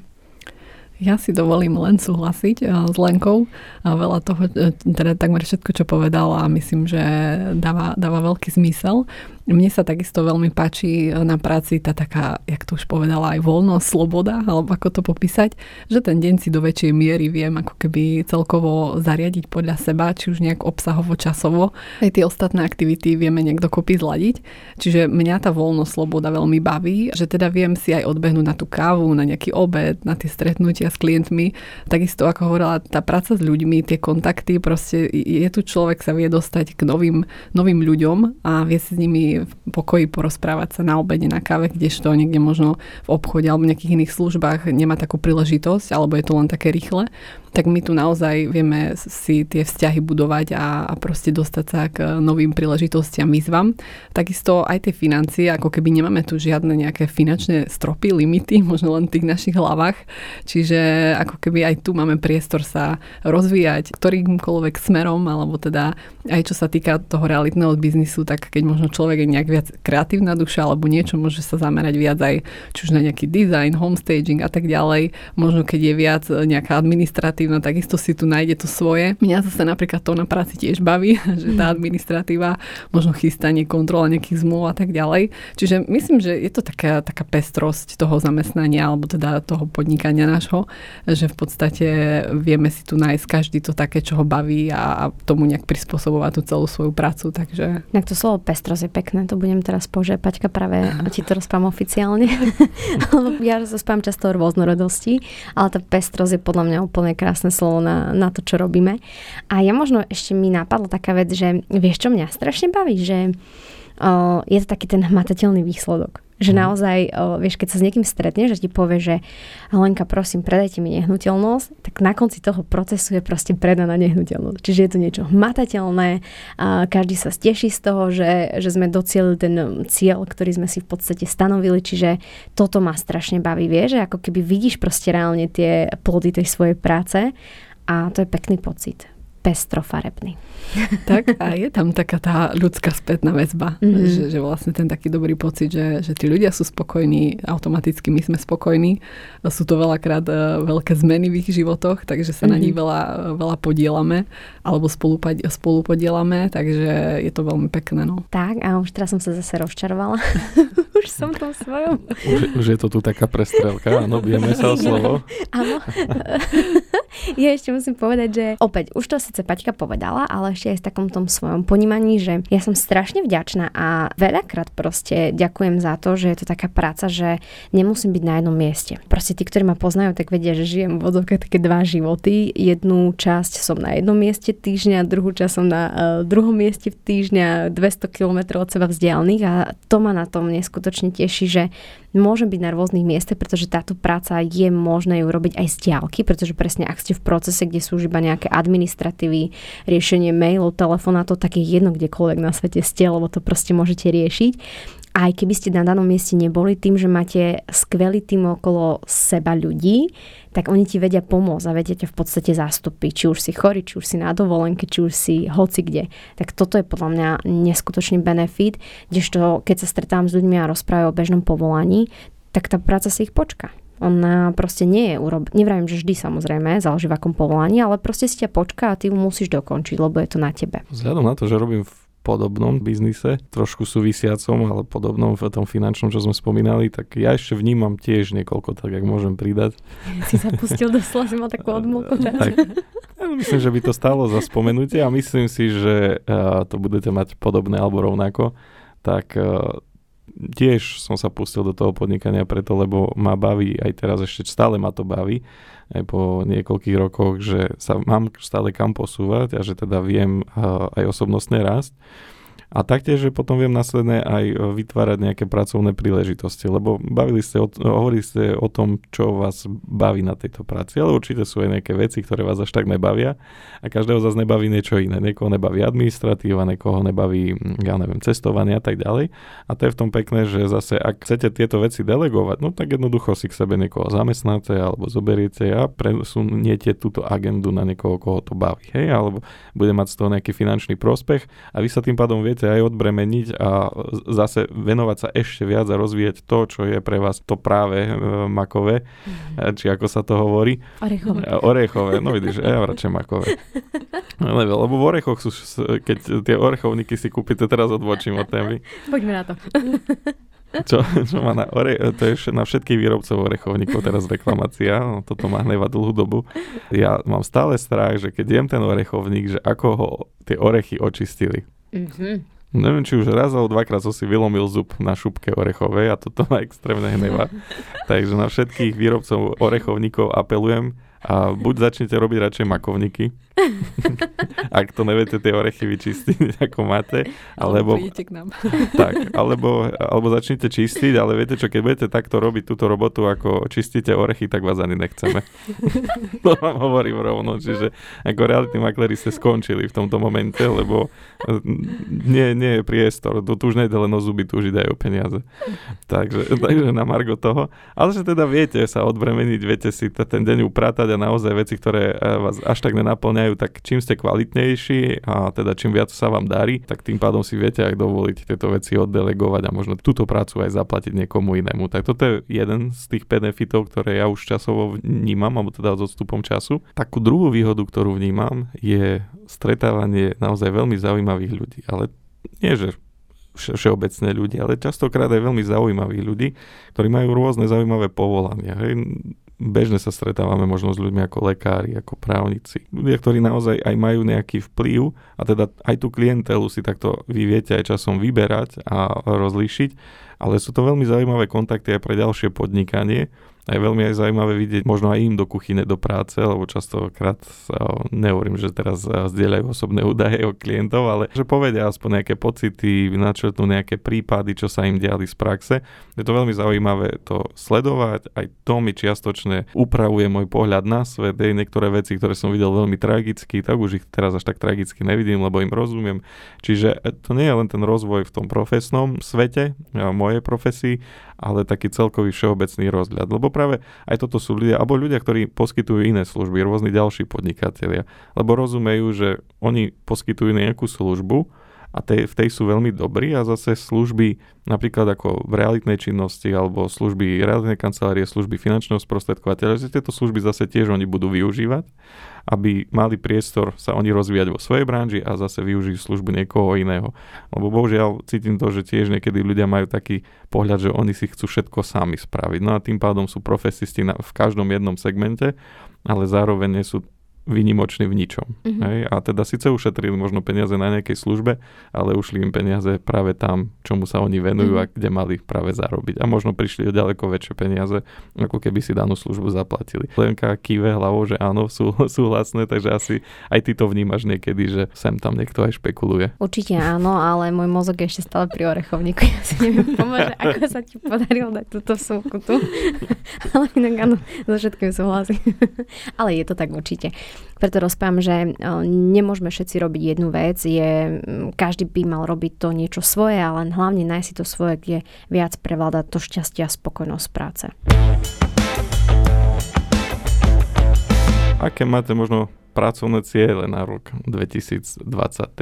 Ja si dovolím len súhlasiť eh, s Lenkou. A veľa toho, eh, teda takmer všetko, čo povedala, myslím, že dáva, dáva veľký zmysel. Mne sa takisto veľmi páči na práci tá taká, jak to už povedala, aj voľnosť, sloboda, alebo ako to popísať, že ten deň si do väčšej miery viem ako keby celkovo zariadiť podľa seba, či už nejak obsahovo, časovo. Aj tie ostatné aktivity vieme niekto kopy zladiť. Čiže mňa tá voľnosť, sloboda veľmi baví, že teda viem si aj odbehnúť na tú kávu, na nejaký obed, na tie stretnutia klientmi. Takisto ako hovorila, tá práca s ľuďmi, tie kontakty, proste je tu človek sa vie dostať k novým, novým ľuďom a vie si s nimi v pokoji porozprávať sa na obede, na káve, kdežto niekde možno v obchode alebo nejakých iných službách nemá takú príležitosť, alebo je to len také rýchle tak my tu naozaj vieme si tie vzťahy budovať a, a proste dostať sa k novým príležitostiam, výzvam. Takisto aj tie financie, ako keby nemáme tu žiadne nejaké finančné stropy, limity, možno len v tých našich hlavách. Čiže ako keby aj tu máme priestor sa rozvíjať ktorýmkoľvek smerom, alebo teda aj čo sa týka toho realitného biznisu, tak keď možno človek je nejak viac kreatívna duša alebo niečo, môže sa zamerať viac aj či už na nejaký design, homestaging a tak ďalej. Možno keď je viac nejaká administratíva administratíva, takisto si tu nájde to svoje. Mňa zase napríklad to na práci tiež baví, že tá administratíva, možno chystanie, kontrola nejakých zmluv a tak ďalej. Čiže myslím, že je to taká, taká pestrosť toho zamestnania alebo teda toho podnikania nášho, že v podstate vieme si tu nájsť každý to také, čo ho baví a, a tomu nejak prispôsobovať tú celú svoju prácu. Takže... Tak to slovo pestrosť je pekné, to budem teraz použiť. Paťka práve ti to rozprávam oficiálne. ja spávam často rôznorodosti, ale tá pestrosť je podľa mňa úplne krásna krásne slovo na, na to, čo robíme. A ja možno ešte mi napadla taká vec, že vieš, čo mňa strašne baví, že o, je to taký ten hmatateľný výsledok. Že mm. naozaj, o, vieš, keď sa s niekým stretneš, že ti povie, že Lenka, prosím, predajte mi nehnuteľnosť, tak na konci toho procesu je proste predaná nehnuteľnosť. Čiže je to niečo hmatateľné, a každý sa steší z toho, že, že sme docielili ten cieľ, ktorý sme si v podstate stanovili, čiže toto ma strašne baví, vieš, že ako keby vidíš proste reálne tie plody tej svojej práce a to je pekný pocit pestrofarebný. Tak a je tam taká tá ľudská spätná väzba, mm-hmm. že, že vlastne ten taký dobrý pocit, že, že tí ľudia sú spokojní, automaticky my sme spokojní. Sú to veľakrát uh, veľké zmeny v ich životoch, takže sa mm-hmm. na nich mhm. veľa, veľa podielame alebo spolu, spolu podielame, takže je to veľmi pekné. No. Tak a už teraz som sa zase rozčarovala. už som tom svojom. Už, už je to tu taká prestrelka, áno, bijeme sa o slovo. Áno. ja ešte musím povedať, že opäť, už to síce Paťka povedala, ale ešte aj v takom tom svojom ponímaní, že ja som strašne vďačná a veľakrát proste ďakujem za to, že je to taká práca, že nemusím byť na jednom mieste. Proste tí, ktorí ma poznajú, tak vedia, že žijem v také dva životy. Jednu časť som na jednom mieste týždňa, druhú časť som na uh, druhom mieste týždňa, 200 km od seba vzdialených a to ma na tom neskutočne teší, že môžem byť na rôznych miestach, pretože táto práca je možné ju robiť aj z diálky, pretože presne ak ste v procese, kde sú už iba nejaké administratívy, riešenie mailov, telefonátov, tak je jedno kdekoľvek na svete ste, lebo to proste môžete riešiť aj keby ste na danom mieste neboli, tým, že máte skvelý tým okolo seba ľudí, tak oni ti vedia pomôcť a vedia ťa v podstate zastúpiť. Či už si chorý, či už si na dovolenke, či už si hoci kde. Tak toto je podľa mňa neskutočný benefit, kdežto keď sa stretám s ľuďmi a rozprávajú o bežnom povolaní, tak tá práca si ich počka. Ona proste nie je urob... Nevravím, že vždy samozrejme, záleží v akom povolaní, ale proste si ťa počká a ty ju musíš dokončiť, lebo je to na tebe. Vzhľadom na to, že robím v podobnom biznise, trošku súvisiacom, ale podobnom v tom finančnom, čo sme spomínali, tak ja ešte vnímam tiež niekoľko, tak ak môžem pridať. Si sa pustil do slova, si mal takú odmlku. tak, ja myslím, že by to stalo za spomenutie a myslím si, že uh, to budete mať podobné alebo rovnako. Tak uh, tiež som sa pustil do toho podnikania preto, lebo ma baví, aj teraz ešte stále ma to baví aj po niekoľkých rokoch, že sa mám stále kam posúvať a že teda viem aj osobnostne rásť. A taktiež, že potom viem následne aj vytvárať nejaké pracovné príležitosti, lebo bavili ste, o, hovorili ste o tom, čo vás baví na tejto práci, ale určite sú aj nejaké veci, ktoré vás až tak nebavia a každého z vás nebaví niečo iné. Niekoho nebaví administratíva, niekoho nebaví, ja neviem, cestovanie a tak ďalej. A to je v tom pekné, že zase ak chcete tieto veci delegovať, no tak jednoducho si k sebe niekoho zamestnáte alebo zoberiete a presuniete túto agendu na niekoho, koho to baví. Hej? Alebo bude mať z toho nejaký finančný prospech a vy sa tým pádom viete viete aj odbremeniť a zase venovať sa ešte viac a rozvíjať to, čo je pre vás to práve e, makové, mm. či ako sa to hovorí. Orechové. Orechové, no vidíš, ja radšej makové. Lebo, lebo v orechoch sú, keď tie orechovníky si kúpite, teraz odbočím od témy. Poďme na to. čo, čo má na, ore, to je na všetkých výrobcov orechovníkov teraz reklamácia, no, toto má hneva dlhú dobu. Ja mám stále strach, že keď jem ten orechovník, že ako ho tie orechy očistili. Mm-hmm. Neviem, či už raz alebo dvakrát som si vylomil zub na šupke orechovej a toto ma extrémne hneva. Takže na všetkých výrobcov orechovníkov apelujem, a buď začnete robiť radšej makovníky, ak to neviete tie orechy vyčistiť, ako máte, alebo, alebo k nám. tak, alebo, alebo začnite čistiť, ale viete čo, keď budete takto robiť túto robotu, ako čistíte orechy, tak vás ani nechceme. to vám hovorím rovno, čiže ako realitní makleri ste skončili v tomto momente, lebo nie, nie je priestor, tu už nejde len o zuby, tu už ide aj o peniaze. Takže, takže na margo toho. Ale že teda viete sa odbremeniť, viete si ten deň upratať a naozaj veci, ktoré e, vás až tak nenaplňajú, tak čím ste kvalitnejší a teda čím viac sa vám darí, tak tým pádom si viete aj dovoliť tieto veci oddelegovať a možno túto prácu aj zaplatiť niekomu inému. Tak toto je jeden z tých benefitov, ktoré ja už časovo vnímam, alebo teda s odstupom času. Takú druhú výhodu, ktorú vnímam, je stretávanie naozaj veľmi zaujímavých ľudí. Ale nie, že všeobecné ľudí, ale častokrát aj veľmi zaujímavých ľudí, ktorí majú rôzne zaujímavé povolania. Hej bežne sa stretávame možno s ľuďmi ako lekári, ako právnici. Ľudia, ktorí naozaj aj majú nejaký vplyv a teda aj tú klientelu si takto vy viete aj časom vyberať a rozlíšiť, ale sú to veľmi zaujímavé kontakty aj pre ďalšie podnikanie a je veľmi aj zaujímavé vidieť možno aj im do kuchyne, do práce, lebo častokrát nehovorím, že teraz zdieľajú osobné údaje o klientov, ale že povedia aspoň nejaké pocity, načrtnú nejaké prípady, čo sa im diali z praxe. Je to veľmi zaujímavé to sledovať, aj to mi čiastočne upravuje môj pohľad na svet, aj niektoré veci, ktoré som videl veľmi tragicky, tak už ich teraz až tak tragicky nevidím, lebo im rozumiem. Čiže to nie je len ten rozvoj v tom profesnom svete, mojej profesii, ale taký celkový všeobecný rozhľad. Lebo práve aj toto sú ľudia, alebo ľudia, ktorí poskytujú iné služby, rôzni ďalší podnikatelia, lebo rozumejú, že oni poskytujú nejakú službu, a tej, v tej sú veľmi dobrí a zase služby napríklad ako v realitnej činnosti alebo služby realitnej kancelárie, služby finančného sprostredkovateľa, že tieto služby zase tiež oni budú využívať, aby mali priestor sa oni rozvíjať vo svojej branži a zase využijú službu niekoho iného. Lebo bohužiaľ cítim to, že tiež niekedy ľudia majú taký pohľad, že oni si chcú všetko sami spraviť. No a tým pádom sú profesisti na, v každom jednom segmente, ale zároveň nie sú vynimočný v ničom. Mm-hmm. Hej? A teda síce ušetrili možno peniaze na nejakej službe, ale ušli im peniaze práve tam, čomu sa oni venujú mm-hmm. a kde mali práve zarobiť. A možno prišli o ďaleko väčšie peniaze, ako keby si danú službu zaplatili. Lenka kýve hlavou, že áno, sú súhlasné, takže asi aj ty to vnímaš niekedy, že sem tam niekto aj špekuluje. Určite áno, ale môj mozog je ešte stále pri orechovníku. Ja si neviem pomôže, ako sa ti podarilo dať túto sumku tu. ale inak áno, so všetkým súhlasím. ale je to tak určite. Preto rozprávam, že nemôžeme všetci robiť jednu vec, je, každý by mal robiť to niečo svoje, ale hlavne nájsť si to svoje, kde viac prevláda to šťastie a spokojnosť práce. Aké máte možno pracovné ciele na rok 2023,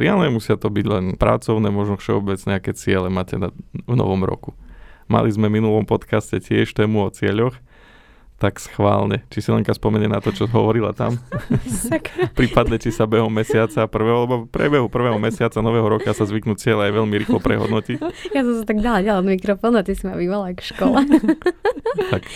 ale musia to byť len pracovné, možno všeobecné, aké ciele máte na, v novom roku. Mali sme v minulom podcaste tiež tému o cieľoch, tak schválne. Či si Lenka spomenie na to, čo hovorila tam? Prípadne, či sa behom mesiaca prvého, lebo prebehu prvého mesiaca nového roka sa zvyknú cieľe aj veľmi rýchlo prehodnotiť. Ja som sa tak dala ďalej od mikrofónu a ty si ma vyvolala k škole. tak.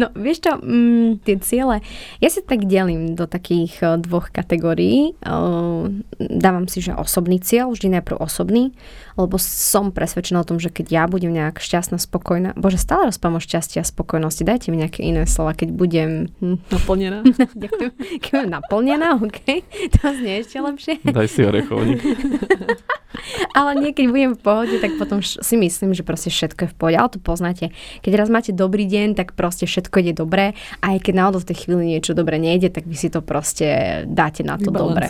No, vieš čo, mm, tie ciele, ja si tak delím do takých uh, dvoch kategórií. Uh, dávam si, že osobný cieľ, vždy najprv osobný, lebo som presvedčená o tom, že keď ja budem nejak šťastná, spokojná, bože, stále rozprávam o šťastie a spokojnosti, dajte mi nejaké iné slova, keď budem... Hm, naplnená. Ďakujem. Keď budem naplnená, OK. To znie ešte lepšie. Daj si orechovník. Ale nie, keď budem v pohode, tak potom si myslím, že proste všetko je v pohode. Ale to poznáte. Keď raz máte dobrý deň, tak proste všetko ide dobré. A aj keď náhodou v tej chvíli niečo dobre nejde, tak vy si to proste dáte na to dobre.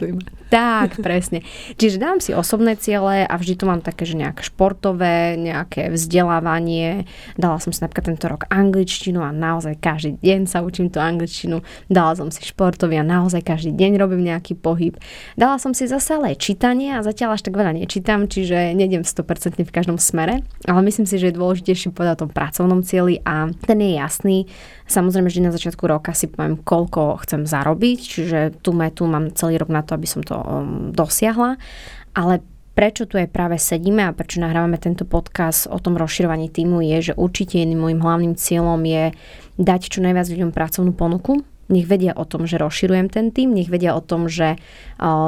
Tak, presne. Čiže dám si osobné ciele a vždy to mám také, že nejaké športové, nejaké vzdelávanie. Dala som si napríklad tento rok angličtinu a naozaj každý deň sa učím tú angličtinu. Dala som si športový a naozaj každý deň robím nejaký pohyb. Dala som si zase ale čítanie a zatiaľ až tak veľa nečítam, čiže nejdem 100% v každom smere, ale myslím si, že je dôležitejšie povedať o tom pracovnom cieli a ten je jasný. Samozrejme, že na začiatku roka si poviem, koľko chcem zarobiť, čiže tu metu mám celý rok na to, aby som to um, dosiahla, ale prečo tu aj práve sedíme a prečo nahrávame tento podcast o tom rozširovaní týmu je, že určite jedným môjim hlavným cieľom je dať čo najviac ľuďom pracovnú ponuku, nech vedia o tom, že rozširujem ten tým, nech vedia o tom, že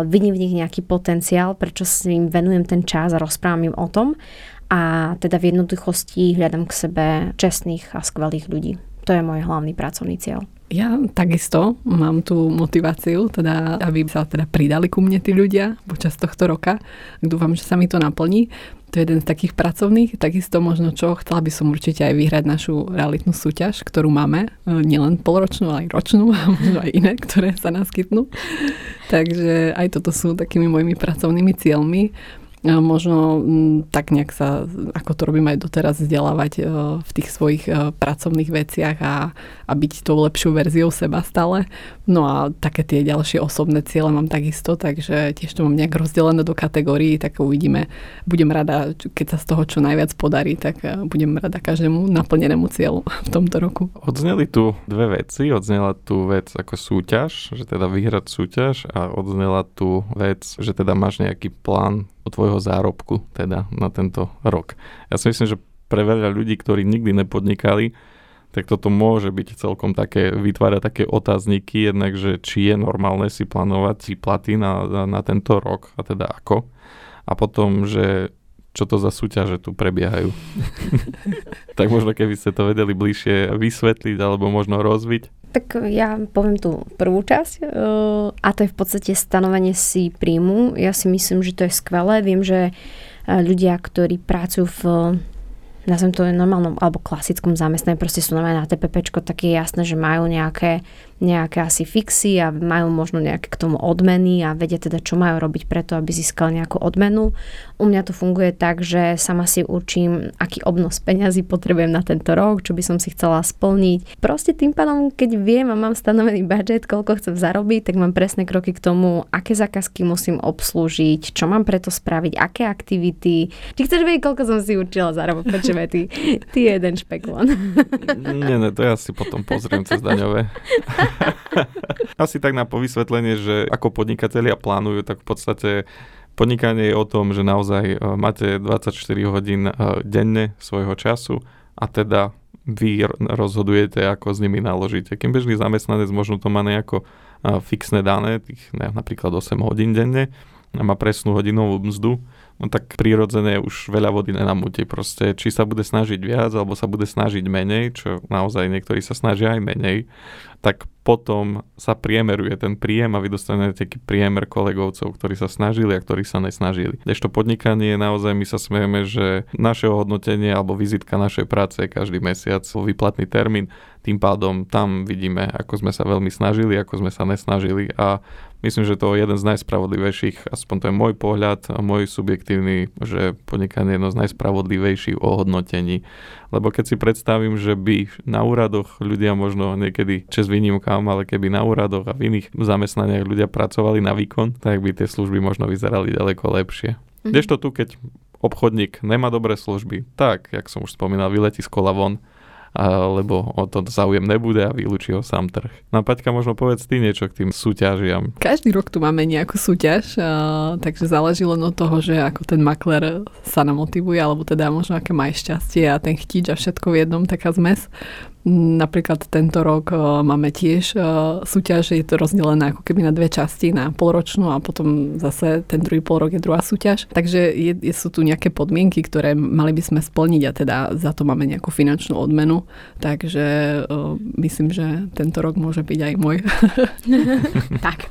vidím v nich nejaký potenciál, prečo si im venujem ten čas a rozprávam im o tom a teda v jednoduchosti hľadám k sebe čestných a skvelých ľudí. To je môj hlavný pracovný cieľ. Ja takisto mám tú motiváciu, teda, aby sa teda pridali ku mne tí ľudia počas tohto roka. Dúfam, že sa mi to naplní. To je jeden z takých pracovných. Takisto možno čo, chcela by som určite aj vyhrať našu realitnú súťaž, ktorú máme. E, nielen polročnú, ale aj ročnú a možno aj iné, ktoré sa naskytnú. Takže aj toto sú takými mojimi pracovnými cieľmi možno mm, tak nejak sa, ako to robím aj doteraz, vzdelávať e, v tých svojich e, pracovných veciach a, a byť tou lepšou verziou seba stále. No a také tie ďalšie osobné ciele mám takisto, takže tiež to mám nejak rozdelené do kategórií, tak uvidíme. Budem rada, keď sa z toho čo najviac podarí, tak e, budem rada každému naplnenému cieľu v tomto roku. Odzneli tu dve veci. Odznela tu vec ako súťaž, že teda vyhrať súťaž a odznela tu vec, že teda máš nejaký plán tvojho zárobku teda na tento rok. Ja si myslím, že pre veľa ľudí, ktorí nikdy nepodnikali, tak toto môže byť celkom také, vytvárať také otázniky, jednak, že či je normálne si plánovať si platy na, na, na tento rok, a teda ako. A potom, že čo to za súťaže tu prebiehajú. tak možno keby ste to vedeli bližšie vysvetliť alebo možno rozviť. Tak ja poviem tú prvú časť eh, a to je v podstate stanovenie si príjmu. Ja si myslím, že to je skvelé. Viem, že eh, ľudia, ktorí pracujú v nazvem to normálnom alebo klasickom zamestnaní, proste sú normálne na TPP, tak je jasné, že majú nejaké nejaké asi fixy a majú možno nejaké k tomu odmeny a vedia teda, čo majú robiť preto, aby získali nejakú odmenu. U mňa to funguje tak, že sama si určím, aký obnos peňazí potrebujem na tento rok, čo by som si chcela splniť. Proste tým pádom, keď viem a mám stanovený budget, koľko chcem zarobiť, tak mám presné kroky k tomu, aké zákazky musím obslúžiť, čo mám preto spraviť, aké aktivity. Či chceš vedieť, koľko som si určila zarobiť, prečo ty, ty jeden špekulant. Nie, ne, to ja si potom pozriem cez daňové. Asi tak na povysvetlenie, že ako podnikatelia plánujú, tak v podstate podnikanie je o tom, že naozaj e, máte 24 hodín e, denne svojho času a teda vy rozhodujete, ako s nimi naložíte. Kým bežný zamestnanec možno to má nejako e, fixné dané, tých ne, napríklad 8 hodín denne, a má presnú hodinovú mzdu, no tak prirodzené už veľa vody nenamúti. Proste, či sa bude snažiť viac, alebo sa bude snažiť menej, čo naozaj niektorí sa snažia aj menej, tak potom sa priemeruje ten príjem a vy dostanete taký priemer kolegovcov, ktorí sa snažili a ktorí sa nesnažili. Ešte podnikanie naozaj my sa smejeme, že naše hodnotenie alebo vizitka našej práce je každý mesiac výplatný termín, tým pádom tam vidíme, ako sme sa veľmi snažili, ako sme sa nesnažili a Myslím, že to je jeden z najspravodlivejších, aspoň to je môj pohľad a môj subjektívny, že podnikanie je jedno z najspravodlivejších ohodnotení. Lebo keď si predstavím, že by na úradoch ľudia možno niekedy čes výnimkám, ale keby na úradoch a v iných zamestnaniach ľudia pracovali na výkon, tak by tie služby možno vyzerali ďaleko lepšie. Mm-hmm. Kdežto tu, keď obchodník nemá dobré služby, tak, jak som už spomínal, vyletí z kola von lebo o to záujem nebude a vylúči ho sám trh. No a Paťka, možno povedz ty niečo k tým súťažiam. Každý rok tu máme nejakú súťaž, takže záleží len od toho, že ako ten makler sa namotivuje, alebo teda možno aké má šťastie a ten chtič a všetko v jednom, taká zmes. Napríklad tento rok uh, máme tiež uh, súťaž, je to rozdelené ako keby na dve časti, na polročnú a potom zase ten druhý pol rok je druhá súťaž. Takže je, je, sú tu nejaké podmienky, ktoré mali by sme splniť a teda za to máme nejakú finančnú odmenu. Takže uh, myslím, že tento rok môže byť aj môj. tak.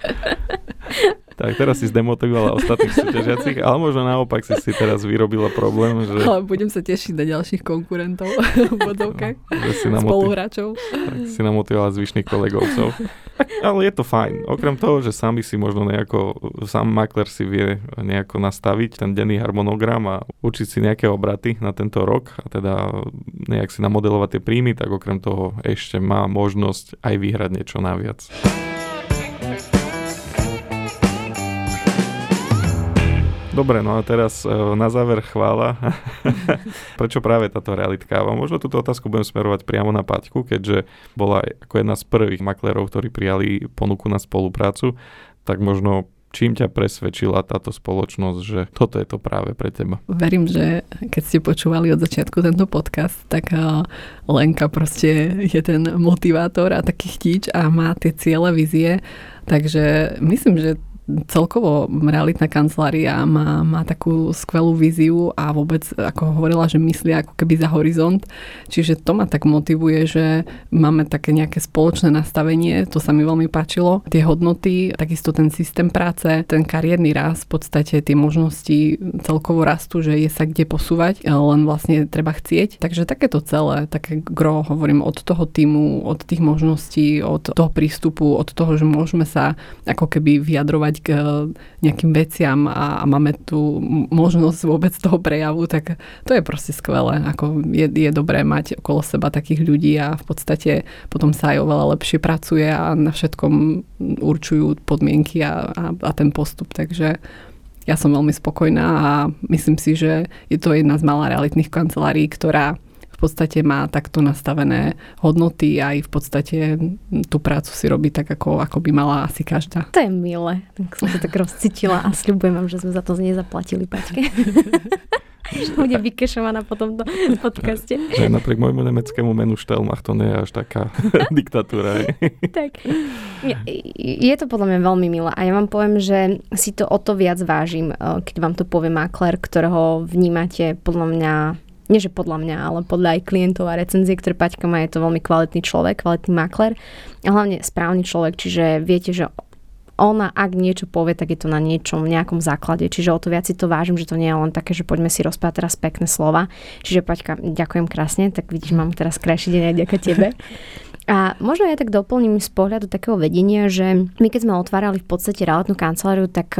Tak teraz si zdemotivovala ostatných súťažiacich, ale možno naopak si si teraz vyrobila problém, že... Ale budem sa tešiť na ďalších konkurentov v vodovke, no, spoluhráčov. Tak si namotivovala zvyšných kolegovcov. Ale je to fajn. Okrem toho, že sami si možno nejako, sám makler si vie nejako nastaviť ten denný harmonogram a učiť si nejaké obraty na tento rok a teda nejak si namodelovať tie príjmy, tak okrem toho ešte má možnosť aj vyhrať niečo naviac. Dobre, no a teraz e, na záver chvála. Prečo práve táto realitka? Možno túto otázku budem smerovať priamo na Paťku, keďže bola ako jedna z prvých maklerov, ktorí prijali ponuku na spoluprácu, tak možno čím ťa presvedčila táto spoločnosť, že toto je to práve pre teba? Verím, že keď ste počúvali od začiatku tento podcast, tak Lenka proste je ten motivátor a taký chtíč a má tie ciele, vízie. Takže myslím, že celkovo realitná kancelária má, má takú skvelú víziu a vôbec, ako hovorila, že myslia ako keby za horizont. Čiže to ma tak motivuje, že máme také nejaké spoločné nastavenie, to sa mi veľmi páčilo. Tie hodnoty, takisto ten systém práce, ten kariérny rast, v podstate tie možnosti celkovo rastú, že je sa kde posúvať, len vlastne treba chcieť. Takže takéto celé, také gro, hovorím, od toho týmu, od tých možností, od toho prístupu, od toho, že môžeme sa ako keby vyjadrovať k eh, nejakým veciam a, a máme tu možnosť vôbec toho prejavu, tak to je proste skvelé. Ako je, je dobré mať okolo seba takých ľudí a v podstate potom sa aj oveľa lepšie pracuje a na všetkom určujú podmienky a, a, a ten postup. Takže ja som veľmi spokojná a myslím si, že je to jedna z malá realitných kancelárií, ktorá podstate má takto nastavené hodnoty a aj v podstate tú prácu si robí tak, ako, ako by mala asi každá. To je milé. Tak som sa tak rozcítila a sľubujem vám, že sme za to nezaplatili Paťke. bude vykešovaná po tomto podcaste. Že napriek môjmu nemeckému menu Štelmach to nie je až taká diktatúra. tak. Je to podľa mňa veľmi milé a ja vám poviem, že si to o to viac vážim, eh, keď vám to povie makler, ktorého vnímate podľa mňa nie že podľa mňa, ale podľa aj klientov a recenzie, ktoré Paťka má, je to veľmi kvalitný človek, kvalitný makler a hlavne správny človek, čiže viete, že ona, ak niečo povie, tak je to na niečom, nejakom základe. Čiže o to viac si to vážim, že to nie je len také, že poďme si rozprávať teraz pekné slova. Čiže Paťka, ďakujem krásne, tak vidíš, mám teraz krajší deň aj ďaká tebe. A možno ja tak doplním z pohľadu takého vedenia, že my keď sme otvárali v podstate realitnú kanceláriu, tak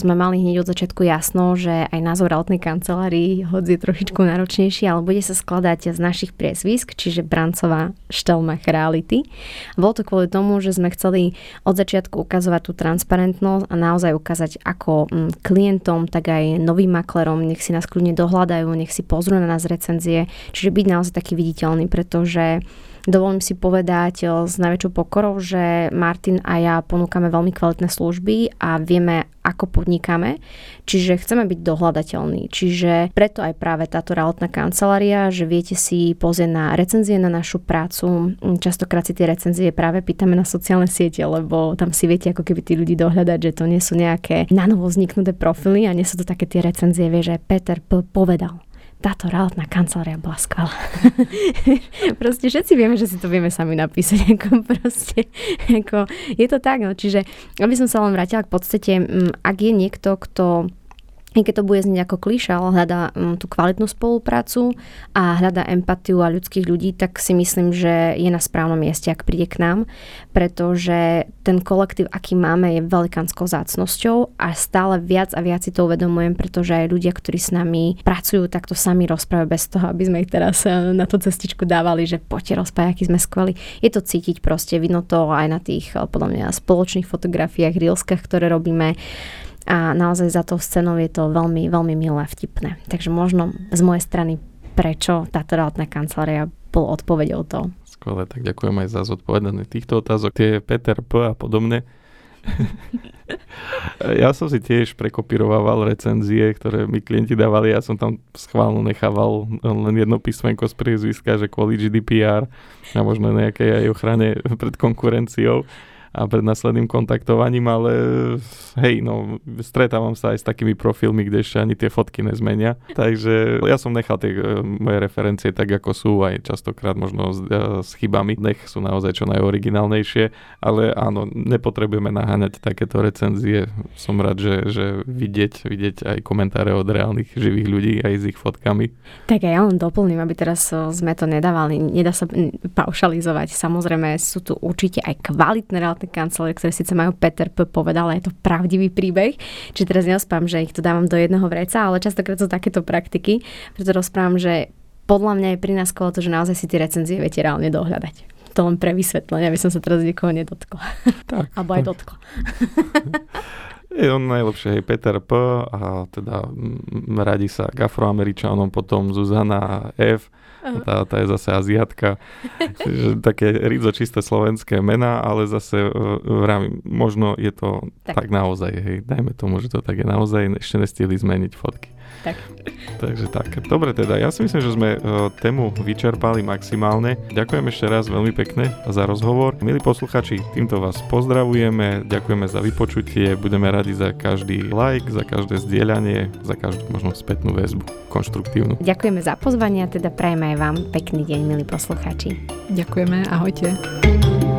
sme mali hneď od začiatku jasno, že aj názov realitnej kancelárii, hoď je trošičku náročnejší, ale bude sa skladať z našich priezvisk, čiže Brancová, Štelmach, Reality. Bolo to kvôli tomu, že sme chceli od začiatku ukazovať tú transparentnosť a naozaj ukázať ako mm, klientom, tak aj novým maklerom, nech si nás kľudne dohľadajú, nech si pozrú na nás recenzie, čiže byť naozaj taký viditeľný, pretože Dovolím si povedať s najväčšou pokorou, že Martin a ja ponúkame veľmi kvalitné služby a vieme, ako podnikáme, čiže chceme byť dohľadateľní. Čiže preto aj práve táto realitná kancelária, že viete si pozrieť na recenzie na našu prácu. Častokrát si tie recenzie práve pýtame na sociálne siete, lebo tam si viete ako keby tí ľudí dohľadať, že to nie sú nejaké nanovo vzniknuté profily a nie sú to také tie recenzie, vie, že Peter P. povedal táto realitná kancelária bola skvelá. proste všetci vieme, že si to vieme sami napísať. Ako proste, ako, je to tak, no. Čiže aby som sa len vrátila k podstate, mm, ak je niekto, kto i keď to bude znieť ako klíša, ale hľadá um, tú kvalitnú spoluprácu a hľadá empatiu a ľudských ľudí, tak si myslím, že je na správnom mieste, ak príde k nám, pretože ten kolektív, aký máme, je velikánskou zácnosťou a stále viac a viac si to uvedomujem, pretože aj ľudia, ktorí s nami pracujú, tak to sami rozprávajú bez toho, aby sme ich teraz eh, na tú cestičku dávali, že poďte rozprávať, aký sme skvelí. Je to cítiť proste, vidno to aj na tých eh, podľa mňa spoločných fotografiách, reelskách, ktoré robíme a naozaj za tou scenou je to veľmi, veľmi milé a vtipné. Takže možno z mojej strany, prečo táto realitná kancelária bol odpovedou to. Skvelé, tak ďakujem aj za zodpovedanie týchto otázok. Tie Peter P. a podobne. ja som si tiež prekopíroval recenzie, ktoré mi klienti dávali. Ja som tam schválno nechával len jedno písmenko z priezviska, že kvôli GDPR a možno nejakej aj ochrane pred konkurenciou a pred následným kontaktovaním, ale hej, no, stretávam sa aj s takými profilmi, kde ešte ani tie fotky nezmenia. Takže ja som nechal tie uh, moje referencie tak, ako sú, aj častokrát možno s, uh, s chybami. Nech sú naozaj čo najoriginálnejšie, ale áno, nepotrebujeme naháňať takéto recenzie. Som rád, že, že vidieť, vidieť aj komentáre od reálnych živých ľudí aj s ich fotkami. Tak ja len doplním, aby teraz sme to nedávali, nedá sa paušalizovať. Samozrejme sú tu určite aj kvalitné advokátne kancelárie, ktoré síce majú Peter P. povedal, ale je to pravdivý príbeh. Čiže teraz neospám, že ich to dávam do jedného vreca, ale častokrát sú takéto praktiky, preto rozprávam, že podľa mňa je pri nás to, že naozaj si tie recenzie viete reálne dohľadať. To len pre vysvetlenie, aby som sa teraz niekoho nedotkla. Tak, Alebo aj dotkla. Je on najlepšie, hej, Peter P. a teda m, radí sa k afroameričanom, potom Zuzana F. Tá, tá je zase Aziatka. Čiže také rizo čisté slovenské mená, ale zase vravím, možno je to tak. tak naozaj, hej, dajme tomu, že to tak je naozaj, ešte nestihli zmeniť fotky. Tak. Takže tak. Dobre teda, ja si myslím, že sme uh, tému vyčerpali maximálne. Ďakujem ešte raz veľmi pekne za rozhovor. Milí posluchači, týmto vás pozdravujeme, ďakujeme za vypočutie, budeme radi za každý like, za každé zdieľanie, za každú možno spätnú väzbu, konštruktívnu. Ďakujeme za pozvanie a teda prajeme aj vám pekný deň, milí posluchači. Ďakujeme, ahojte.